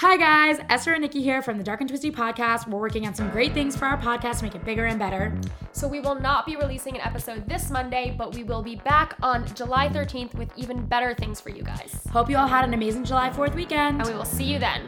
Hi, guys. Esther and Nikki here from the Dark and Twisty podcast. We're working on some great things for our podcast to make it bigger and better. So we will not be releasing an episode this Monday, but we will be back on July 13th with even better things for you guys. Hope you all had an amazing July 4th weekend. And we will see you then.